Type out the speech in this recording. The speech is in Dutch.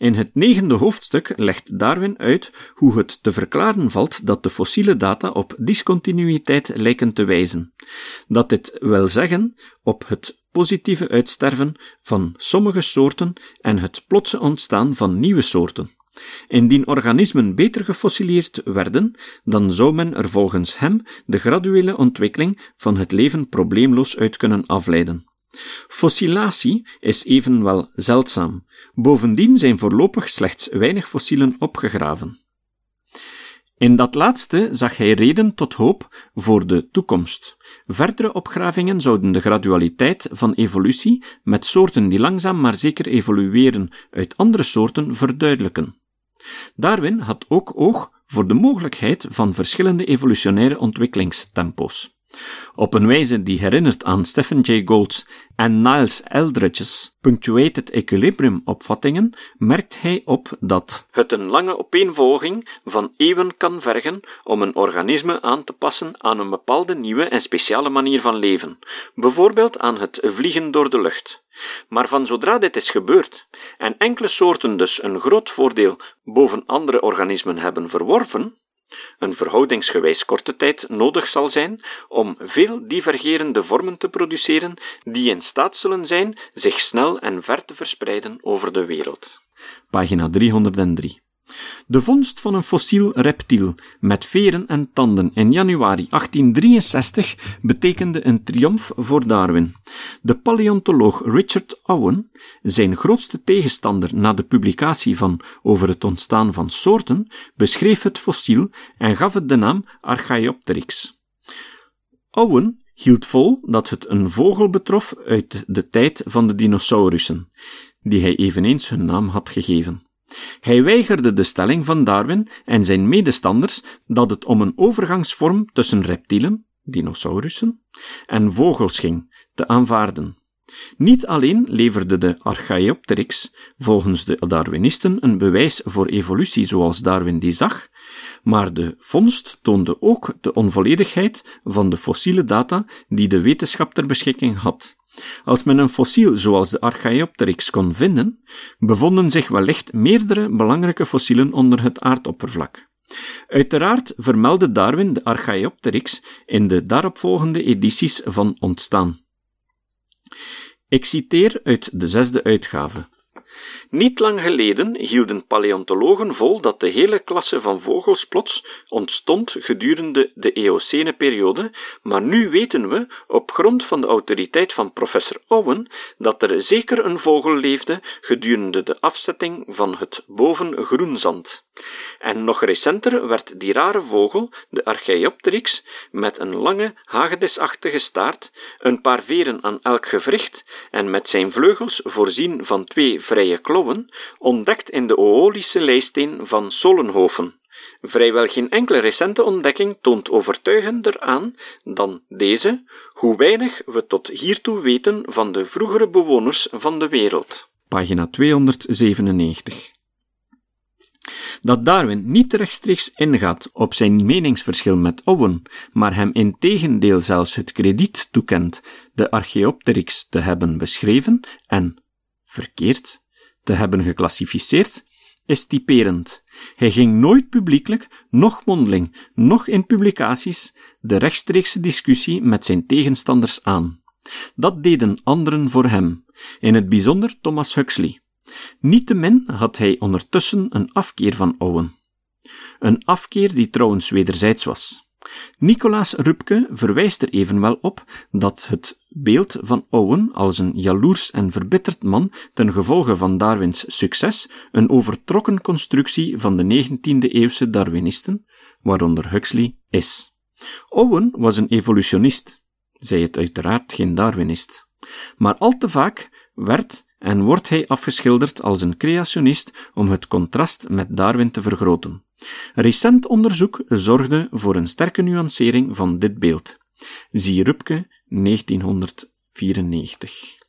In het negende hoofdstuk legt Darwin uit hoe het te verklaren valt dat de fossiele data op discontinuïteit lijken te wijzen. Dat dit wil zeggen op het positieve uitsterven van sommige soorten en het plotse ontstaan van nieuwe soorten. Indien organismen beter gefossileerd werden, dan zou men er volgens hem de graduele ontwikkeling van het leven probleemloos uit kunnen afleiden. Fossilatie is evenwel zeldzaam. Bovendien zijn voorlopig slechts weinig fossielen opgegraven. In dat laatste zag hij reden tot hoop voor de toekomst. Verdere opgravingen zouden de gradualiteit van evolutie met soorten die langzaam maar zeker evolueren uit andere soorten verduidelijken. Darwin had ook oog voor de mogelijkheid van verschillende evolutionaire ontwikkelingstempo's. Op een wijze die herinnert aan Stephen Jay Gould's en Niles Eldridge's punctuated equilibrium opvattingen, merkt hij op dat het een lange opeenvolging van eeuwen kan vergen om een organisme aan te passen aan een bepaalde nieuwe en speciale manier van leven, bijvoorbeeld aan het vliegen door de lucht. Maar van zodra dit is gebeurd, en enkele soorten dus een groot voordeel boven andere organismen hebben verworven, een verhoudingsgewijs korte tijd nodig zal zijn om veel divergerende vormen te produceren die in staat zullen zijn zich snel en ver te verspreiden over de wereld. Pagina 303. De vondst van een fossiel reptiel met veren en tanden in januari 1863 betekende een triomf voor Darwin. De paleontoloog Richard Owen, zijn grootste tegenstander na de publicatie van Over het ontstaan van soorten, beschreef het fossiel en gaf het de naam Archaeopteryx. Owen hield vol dat het een vogel betrof uit de tijd van de dinosaurussen, die hij eveneens hun naam had gegeven. Hij weigerde de stelling van Darwin en zijn medestanders dat het om een overgangsvorm tussen reptielen, dinosaurussen, en vogels ging, te aanvaarden. Niet alleen leverde de Archaeopteryx volgens de Darwinisten een bewijs voor evolutie zoals Darwin die zag, maar de vondst toonde ook de onvolledigheid van de fossiele data die de wetenschap ter beschikking had. Als men een fossiel zoals de Archaeopteryx kon vinden, bevonden zich wellicht meerdere belangrijke fossielen onder het aardoppervlak. Uiteraard vermeldde Darwin de Archaeopteryx in de daaropvolgende edities van Ontstaan. Ik citeer uit de zesde uitgave. Niet lang geleden hielden paleontologen vol dat de hele klasse van vogels plots ontstond gedurende de Eocene periode, maar nu weten we, op grond van de autoriteit van professor Owen, dat er zeker een vogel leefde gedurende de afzetting van het bovengroenzand. En nog recenter werd die rare vogel, de Archaeopteryx, met een lange, hagedisachtige staart, een paar veren aan elk gewricht en met zijn vleugels voorzien van twee vrije klauwen, ontdekt in de Oolische leisteen van Solenhofen. Vrijwel geen enkele recente ontdekking toont overtuigender aan dan deze, hoe weinig we tot hiertoe weten van de vroegere bewoners van de wereld. Pagina 297 dat Darwin niet rechtstreeks ingaat op zijn meningsverschil met Owen, maar hem in tegendeel zelfs het krediet toekent de Archaeopteryx te hebben beschreven en, verkeerd, te hebben geclassificeerd, is typerend. Hij ging nooit publiekelijk, noch mondeling, noch in publicaties, de rechtstreekse discussie met zijn tegenstanders aan. Dat deden anderen voor hem, in het bijzonder Thomas Huxley. Niettemin had hij ondertussen een afkeer van Owen. Een afkeer die trouwens wederzijds was. Nicolaas Rupke verwijst er evenwel op dat het beeld van Owen als een jaloers en verbitterd man ten gevolge van Darwins succes een overtrokken constructie van de 19e-eeuwse Darwinisten, waaronder Huxley, is. Owen was een evolutionist, zij het uiteraard geen Darwinist. Maar al te vaak werd en wordt hij afgeschilderd als een creationist om het contrast met Darwin te vergroten. Recent onderzoek zorgde voor een sterke nuancering van dit beeld. Zie Rupke 1994.